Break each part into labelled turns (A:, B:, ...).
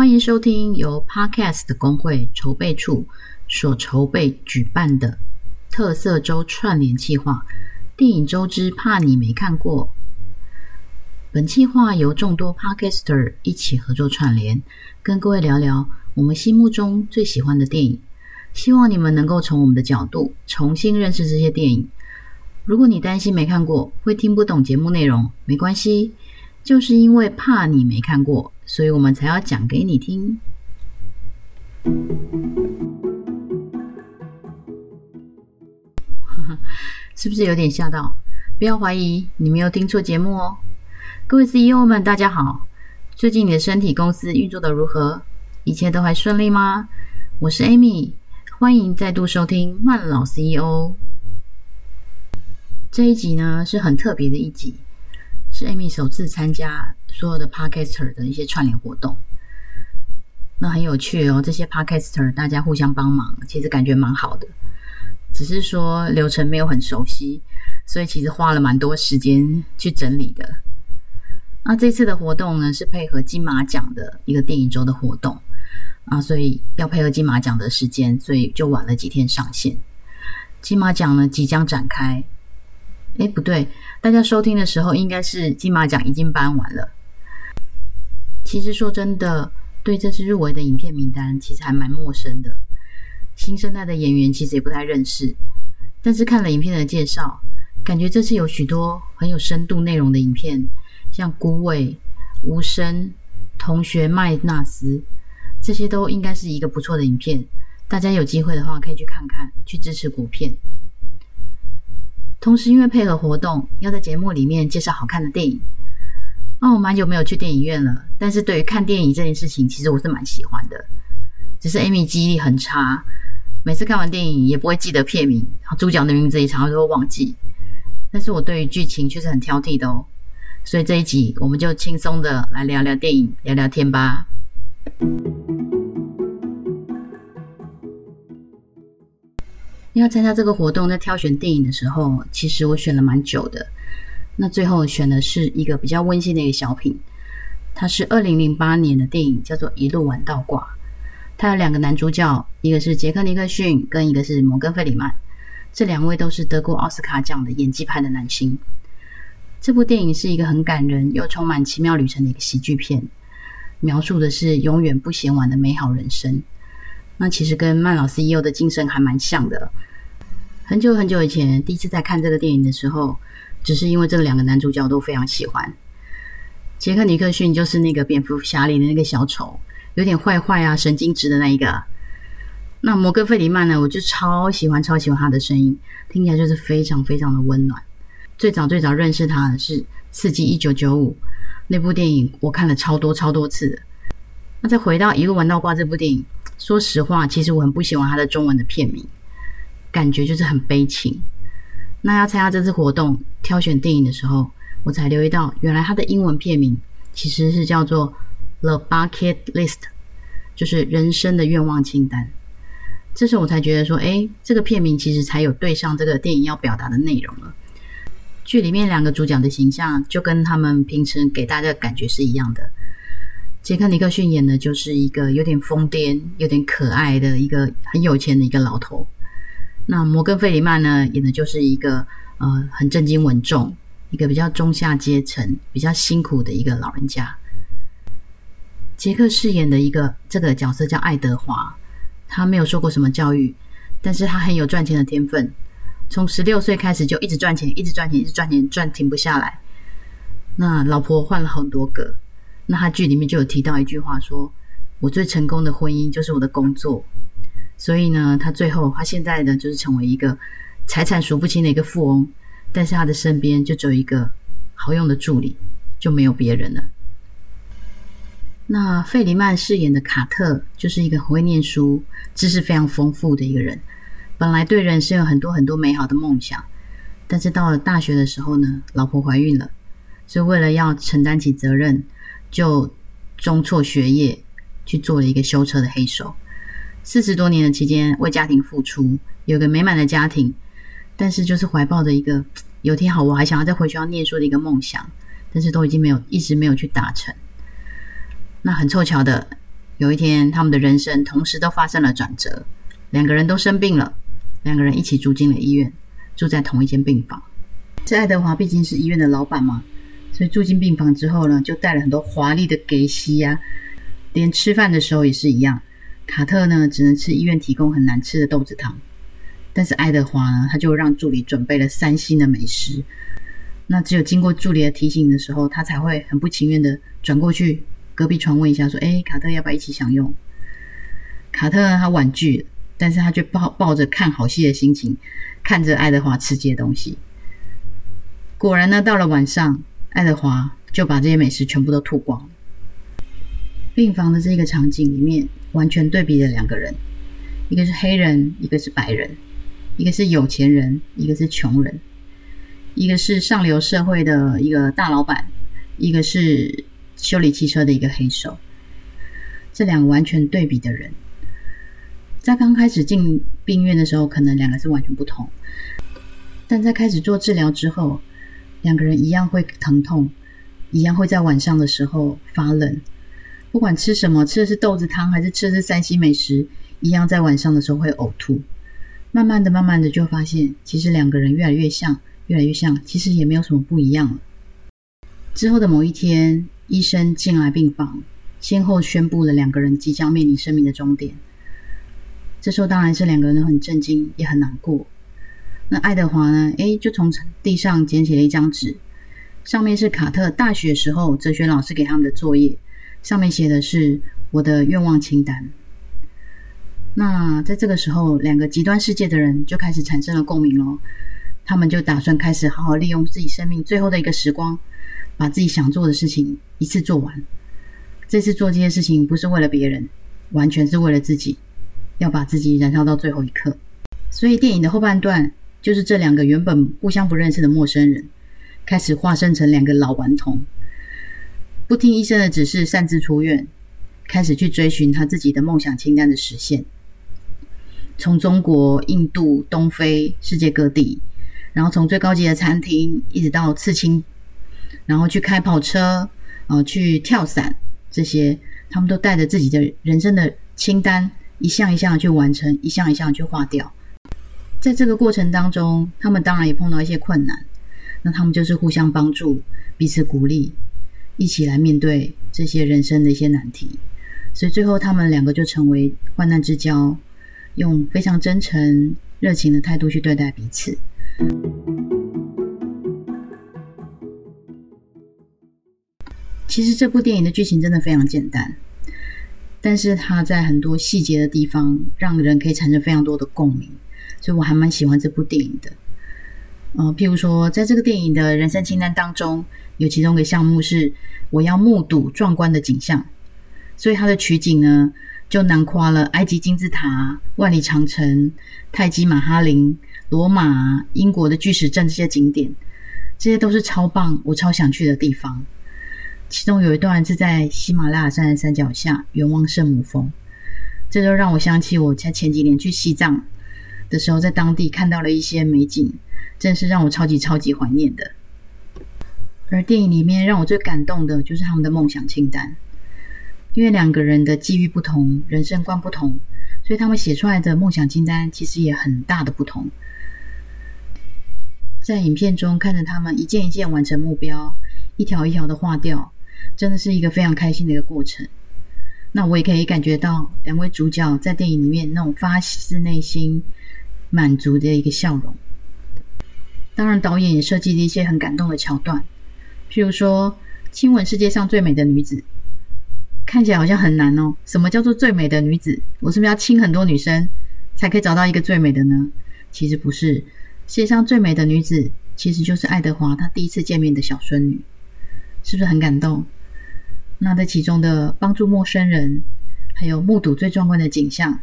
A: 欢迎收听由 Podcast 工会筹备处所筹备举办的特色周串联计划——电影周之怕你没看过。本计划由众多 Podcaster 一起合作串联，跟各位聊聊我们心目中最喜欢的电影。希望你们能够从我们的角度重新认识这些电影。如果你担心没看过会听不懂节目内容，没关系，就是因为怕你没看过。所以我们才要讲给你听，是不是有点吓到？不要怀疑，你没有听错节目哦。各位 CEO 们，大家好！最近你的身体、公司运作的如何？一切都还顺利吗？我是 Amy，欢迎再度收听慢老 CEO。这一集呢是很特别的一集，是 Amy 首次参加。所有的 podcaster 的一些串联活动，那很有趣哦。这些 podcaster 大家互相帮忙，其实感觉蛮好的。只是说流程没有很熟悉，所以其实花了蛮多时间去整理的。那这次的活动呢，是配合金马奖的一个电影周的活动啊，所以要配合金马奖的时间，所以就晚了几天上线。金马奖呢即将展开，哎，不对，大家收听的时候应该是金马奖已经颁完了。其实说真的，对这次入围的影片名单其实还蛮陌生的，新生代的演员其实也不太认识。但是看了影片的介绍，感觉这次有许多很有深度内容的影片，像《孤味》《无声》《同学麦纳斯》，这些都应该是一个不错的影片。大家有机会的话可以去看看，去支持国片。同时，因为配合活动，要在节目里面介绍好看的电影。哦，我蛮久没有去电影院了，但是对于看电影这件事情，其实我是蛮喜欢的。只是 Amy 记忆力很差，每次看完电影也不会记得片名，主角的名字也常常都会忘记。但是我对于剧情却是很挑剔的哦。所以这一集我们就轻松的来聊聊电影，聊聊天吧。要参加这个活动，在挑选电影的时候，其实我选了蛮久的。那最后选的是一个比较温馨的一个小品，它是二零零八年的电影，叫做《一路玩到挂》。它有两个男主角，一个是杰克尼克逊，跟一个是摩根费里曼。这两位都是得过奥斯卡奖的演技派的男星。这部电影是一个很感人又充满奇妙旅程的一个喜剧片，描述的是永远不嫌晚的美好人生。那其实跟曼老 CEO 的精神还蛮像的。很久很久以前，第一次在看这个电影的时候。只是因为这两个男主角都非常喜欢杰克尼克逊，就是那个蝙蝠侠里的那个小丑，有点坏坏啊、神经质的那一个。那摩根费里曼呢，我就超喜欢、超喜欢他的声音，听起来就是非常非常的温暖。最早最早认识他的是《刺激一九九五》那部电影，我看了超多超多次。那再回到《一路玩到挂》这部电影，说实话，其实我很不喜欢他的中文的片名，感觉就是很悲情。那要参加这次活动挑选电影的时候，我才留意到，原来它的英文片名其实是叫做《The Bucket List》，就是人生的愿望清单。这时候我才觉得说，哎，这个片名其实才有对上这个电影要表达的内容了。剧里面两个主角的形象就跟他们平时给大家的感觉是一样的。杰克尼克逊演的就是一个有点疯癫、有点可爱的一个很有钱的一个老头。那摩根费里曼呢，演的就是一个呃很正经稳重，一个比较中下阶层、比较辛苦的一个老人家。杰克饰演的一个这个角色叫爱德华，他没有受过什么教育，但是他很有赚钱的天分，从十六岁开始就一直赚钱，一直赚钱，一直赚钱，赚停不下来。那老婆换了很多个，那他剧里面就有提到一句话，说我最成功的婚姻就是我的工作。所以呢，他最后他现在呢，就是成为一个财产数不清的一个富翁，但是他的身边就只有一个好用的助理，就没有别人了。那费里曼饰演的卡特就是一个很会念书、知识非常丰富的一个人，本来对人生有很多很多美好的梦想，但是到了大学的时候呢，老婆怀孕了，所以为了要承担起责任，就中辍学业，去做了一个修车的黑手。四十多年的期间，为家庭付出，有个美满的家庭，但是就是怀抱着一个有天好我还想要再回学校念书的一个梦想，但是都已经没有，一直没有去达成。那很凑巧的，有一天，他们的人生同时都发生了转折，两个人都生病了，两个人一起住进了医院，住在同一间病房。这爱德华毕竟是医院的老板嘛，所以住进病房之后呢，就带了很多华丽的给息呀，连吃饭的时候也是一样。卡特呢，只能吃医院提供很难吃的豆子汤，但是爱德华呢，他就让助理准备了三星的美食。那只有经过助理的提醒的时候，他才会很不情愿的转过去。隔壁床问一下，说：“哎，卡特要不要一起享用？”卡特呢他婉拒了，但是他却抱抱着看好戏的心情，看着爱德华吃这些东西。果然呢，到了晚上，爱德华就把这些美食全部都吐光了。病房的这个场景里面，完全对比的两个人：一个是黑人，一个是白人；一个是有钱人，一个是穷人；一个是上流社会的一个大老板，一个是。修理汽车的一个黑手，这两个完全对比的人，在刚开始进病院的时候，可能两个是完全不同，但在开始做治疗之后，两个人一样会疼痛，一样会在晚上的时候发冷，不管吃什么，吃的是豆子汤还是吃的是三西美食，一样在晚上的时候会呕吐。慢慢的、慢慢的就发现，其实两个人越来越像，越来越像，其实也没有什么不一样了。之后的某一天。医生进来病房，先后宣布了两个人即将面临生命的终点。这时候当然是两个人都很震惊，也很难过。那爱德华呢？诶，就从地上捡起了一张纸，上面是卡特大学时候哲学老师给他们的作业，上面写的是我的愿望清单。那在这个时候，两个极端世界的人就开始产生了共鸣喽。他们就打算开始好好利用自己生命最后的一个时光。把自己想做的事情一次做完。这次做这些事情不是为了别人，完全是为了自己，要把自己燃烧到最后一刻。所以电影的后半段就是这两个原本互相不认识的陌生人，开始化身成两个老顽童，不听医生的指示，擅自出院，开始去追寻他自己的梦想清单的实现。从中国、印度、东非、世界各地，然后从最高级的餐厅，一直到刺青。然后去开跑车，呃，去跳伞，这些他们都带着自己的人生的清单，一项一项去完成，一项一项去划掉。在这个过程当中，他们当然也碰到一些困难，那他们就是互相帮助，彼此鼓励，一起来面对这些人生的一些难题。所以最后，他们两个就成为患难之交，用非常真诚、热情的态度去对待彼此。其实这部电影的剧情真的非常简单，但是它在很多细节的地方让人可以产生非常多的共鸣，所以我还蛮喜欢这部电影的。呃，譬如说，在这个电影的人生清单当中，有其中一个项目是我要目睹壮观的景象，所以它的取景呢就囊括了埃及金字塔、万里长城、泰姬玛哈陵、罗马、英国的巨石阵这些景点，这些都是超棒，我超想去的地方。其中有一段是在喜马拉雅山的山脚下远望圣母峰，这就让我想起我在前几年去西藏的时候，在当地看到了一些美景，真是让我超级超级怀念的。而电影里面让我最感动的就是他们的梦想清单，因为两个人的际遇不同，人生观不同，所以他们写出来的梦想清单其实也很大的不同。在影片中看着他们一件一件完成目标，一条一条的划掉。真的是一个非常开心的一个过程。那我也可以感觉到两位主角在电影里面那种发自内心满足的一个笑容。当然，导演也设计了一些很感动的桥段，譬如说亲吻世界上最美的女子，看起来好像很难哦。什么叫做最美的女子？我是不是要亲很多女生才可以找到一个最美的呢？其实不是，世界上最美的女子其实就是爱德华他第一次见面的小孙女。是不是很感动？那在其中的帮助陌生人，还有目睹最壮观的景象，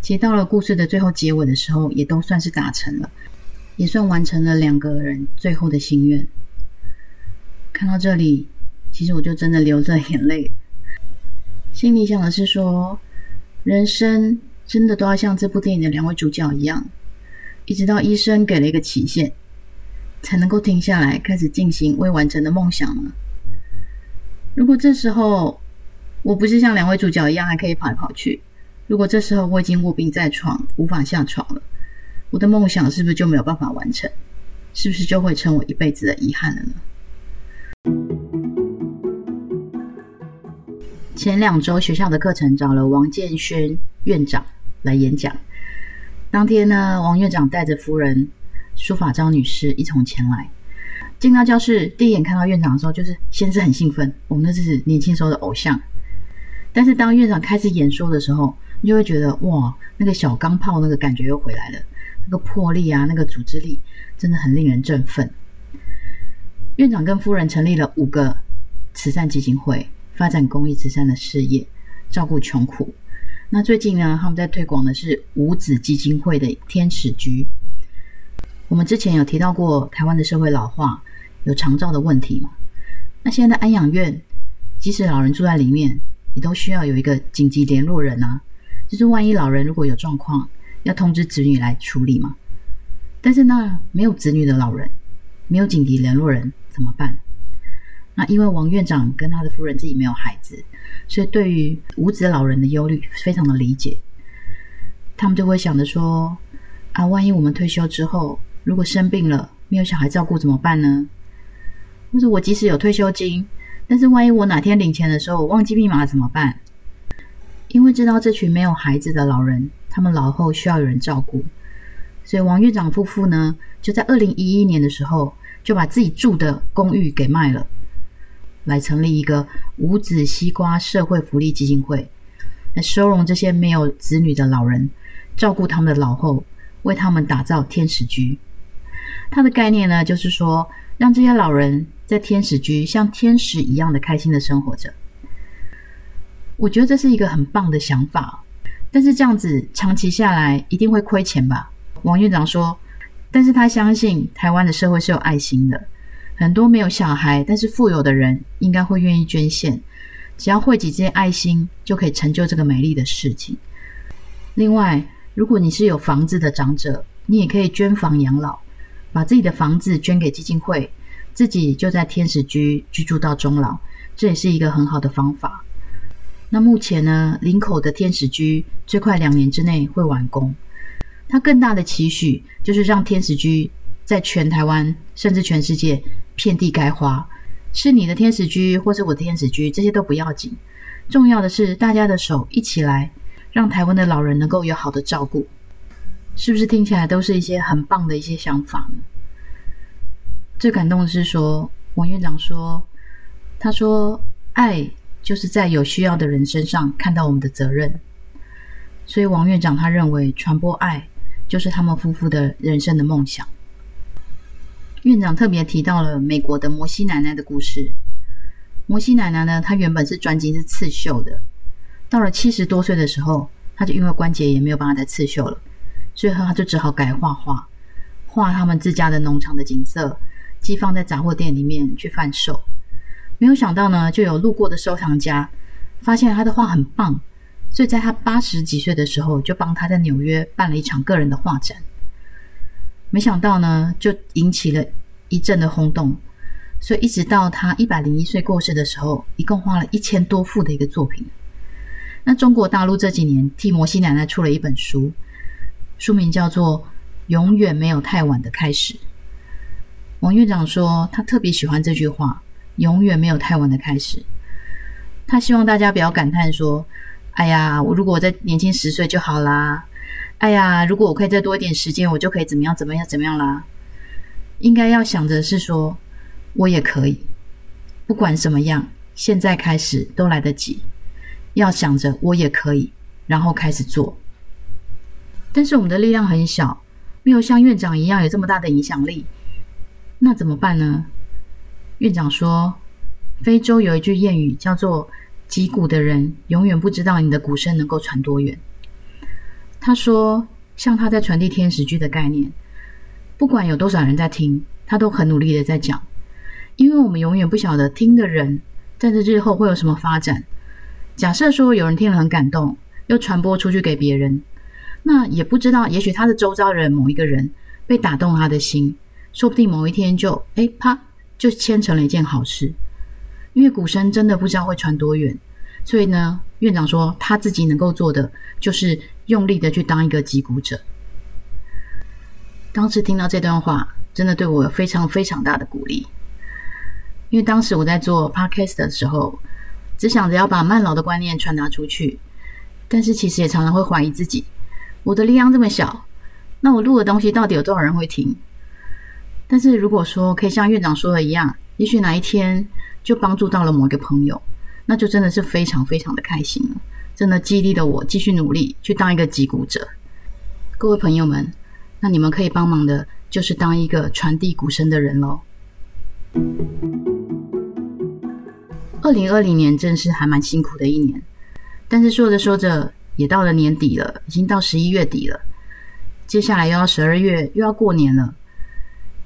A: 其实到了故事的最后结尾的时候，也都算是达成了，也算完成了两个人最后的心愿。看到这里，其实我就真的流着眼泪，心里想的是说，人生真的都要像这部电影的两位主角一样，一直到医生给了一个期限，才能够停下来，开始进行未完成的梦想呢？如果这时候我不是像两位主角一样还可以跑来跑去。如果这时候我已经卧病在床，无法下床了，我的梦想是不是就没有办法完成？是不是就会成我一辈子的遗憾了呢？前两周学校的课程找了王建轩院长来演讲。当天呢，王院长带着夫人书法昭女士一同前来。进到教室，第一眼看到院长的时候，就是先是很兴奋，我们那是年轻时候的偶像。但是当院长开始演说的时候，你就会觉得哇，那个小钢炮那个感觉又回来了，那个魄力啊，那个组织力，真的很令人振奋。院长跟夫人成立了五个慈善基金会。发展公益慈善的事业，照顾穷苦。那最近呢，他们在推广的是五子基金会的天使居。我们之前有提到过，台湾的社会老化有长照的问题嘛？那现在的安养院，即使老人住在里面，也都需要有一个紧急联络人啊，就是万一老人如果有状况，要通知子女来处理嘛。但是那没有子女的老人，没有紧急联络人怎么办？那因为王院长跟他的夫人自己没有孩子，所以对于无子老人的忧虑非常的理解。他们就会想着说：啊，万一我们退休之后，如果生病了，没有小孩照顾怎么办呢？或者我即使有退休金，但是万一我哪天领钱的时候我忘记密码怎么办？因为知道这群没有孩子的老人，他们老后需要有人照顾，所以王院长夫妇呢，就在二零一一年的时候，就把自己住的公寓给卖了。来成立一个五子西瓜社会福利基金会，来收容这些没有子女的老人，照顾他们的老后，为他们打造天使居。它的概念呢，就是说让这些老人在天使居像天使一样的开心的生活着。我觉得这是一个很棒的想法，但是这样子长期下来一定会亏钱吧？王院长说，但是他相信台湾的社会是有爱心的。很多没有小孩但是富有的人，应该会愿意捐献。只要汇集这些爱心，就可以成就这个美丽的事情。另外，如果你是有房子的长者，你也可以捐房养老，把自己的房子捐给基金会，自己就在天使居居住到终老，这也是一个很好的方法。那目前呢，林口的天使居最快两年之内会完工。它更大的期许就是让天使居在全台湾甚至全世界。遍地开花，是你的天使居，或是我的天使居，这些都不要紧。重要的是大家的手一起来，让台湾的老人能够有好的照顾，是不是听起来都是一些很棒的一些想法呢？最感动的是说，王院长说，他说爱就是在有需要的人身上看到我们的责任，所以王院长他认为传播爱就是他们夫妇的人生的梦想。院长特别提到了美国的摩西奶奶的故事。摩西奶奶呢，她原本是专精是刺绣的，到了七十多岁的时候，她就因为关节炎没有办法再刺绣了，最后她就只好改画画，画他们自家的农场的景色，寄放在杂货店里面去贩售。没有想到呢，就有路过的收藏家发现她的画很棒，所以在她八十几岁的时候，就帮她在纽约办了一场个人的画展。没想到呢，就引起了一阵的轰动，所以一直到他一百零一岁过世的时候，一共画了一千多幅的一个作品。那中国大陆这几年替摩西奶奶出了一本书，书名叫做《永远没有太晚的开始》。王院长说，他特别喜欢这句话，“永远没有太晚的开始”。他希望大家不要感叹说：“哎呀，我如果再年轻十岁就好啦。”哎呀，如果我可以再多一点时间，我就可以怎么样怎么样怎么样啦？应该要想着是说，我也可以，不管什么样，现在开始都来得及。要想着我也可以，然后开始做。但是我们的力量很小，没有像院长一样有这么大的影响力，那怎么办呢？院长说，非洲有一句谚语叫做“击鼓的人永远不知道你的鼓声能够传多远”。他说：“像他在传递天使剧的概念，不管有多少人在听，他都很努力的在讲。因为我们永远不晓得听的人在这日后会有什么发展。假设说有人听了很感动，又传播出去给别人，那也不知道，也许他的周遭人某一个人被打动他的心，说不定某一天就哎啪就牵成了一件好事。因为鼓声真的不知道会传多远，所以呢，院长说他自己能够做的就是用力的去当一个击鼓者。当时听到这段话，真的对我有非常非常大的鼓励。因为当时我在做 podcast 的时候，只想着要把慢老的观念传达出去，但是其实也常常会怀疑自己：我的力量这么小，那我录的东西到底有多少人会听？但是如果说可以像院长说的一样，也许哪一天就帮助到了某一个朋友，那就真的是非常非常的开心了，真的激励了我继续努力去当一个击鼓者。各位朋友们。那你们可以帮忙的，就是当一个传递鼓声的人喽。二零二零年真是还蛮辛苦的一年，但是说着说着也到了年底了，已经到十一月底了，接下来又要十二月，又要过年了。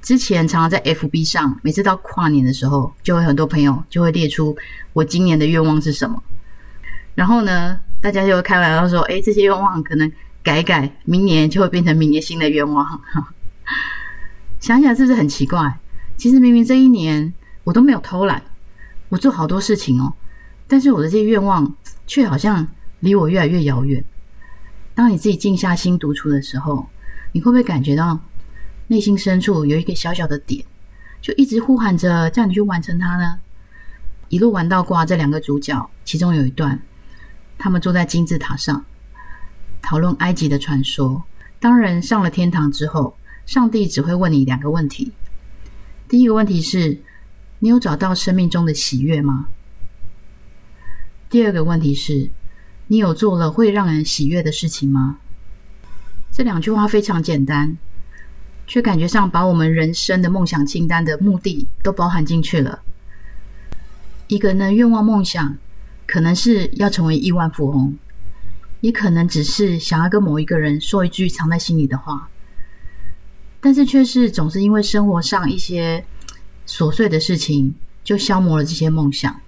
A: 之前常常在 FB 上，每次到跨年的时候，就会很多朋友就会列出我今年的愿望是什么，然后呢，大家就会开玩笑说：“哎，这些愿望可能……”改改，明年就会变成明年新的愿望。想想是不是很奇怪？其实明明这一年我都没有偷懒，我做好多事情哦，但是我的这些愿望却好像离我越来越遥远。当你自己静下心独处的时候，你会不会感觉到内心深处有一个小小的点，就一直呼喊着叫你去完成它呢？一路玩到挂这两个主角，其中有一段，他们坐在金字塔上。讨论埃及的传说。当人上了天堂之后，上帝只会问你两个问题。第一个问题是：你有找到生命中的喜悦吗？第二个问题是：你有做了会让人喜悦的事情吗？这两句话非常简单，却感觉上把我们人生的梦想清单的目的都包含进去了。一个人的愿望梦想，可能是要成为亿万富翁。也可能只是想要跟某一个人说一句藏在心里的话，但是却是总是因为生活上一些琐碎的事情，就消磨了这些梦想，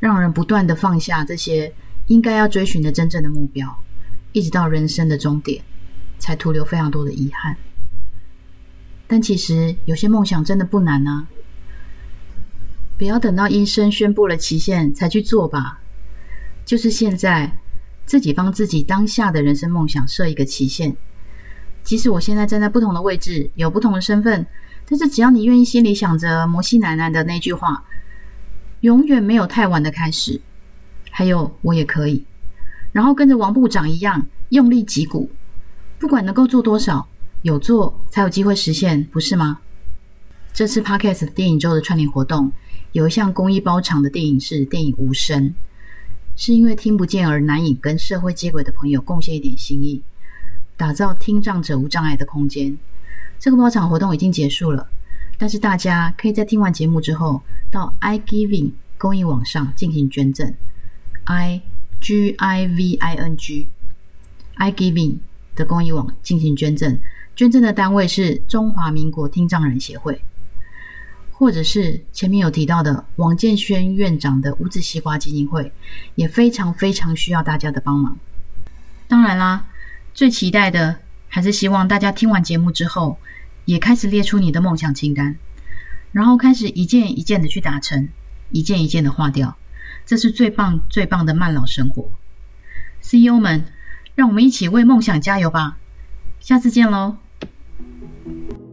A: 让人不断的放下这些应该要追寻的真正的目标，一直到人生的终点，才徒留非常多的遗憾。但其实有些梦想真的不难啊，不要等到医生宣布了期限才去做吧，就是现在。自己帮自己当下的人生梦想设一个期限。即使我现在站在不同的位置，有不同的身份，但是只要你愿意，心里想着摩西奶奶的那句话：“永远没有太晚的开始。”还有，我也可以。然后跟着王部长一样用力击鼓，不管能够做多少，有做才有机会实现，不是吗？这次 Podcast 电影周的串联活动，有一项公益包场的电影是电影《无声》。是因为听不见而难以跟社会接轨的朋友贡献一点心意，打造听障者无障碍的空间。这个包场活动已经结束了，但是大家可以在听完节目之后，到 iGiving 公益网上进行捐赠。i g i v i n g iGiving 的公益网进行捐赠，捐赠的单位是中华民国听障人协会。或者是前面有提到的王建轩院长的五子西瓜基金会，也非常非常需要大家的帮忙。当然啦，最期待的还是希望大家听完节目之后，也开始列出你的梦想清单，然后开始一件一件的去达成，一件一件的划掉。这是最棒最棒的慢老生活。CEO 们，让我们一起为梦想加油吧！下次见喽。Thank you.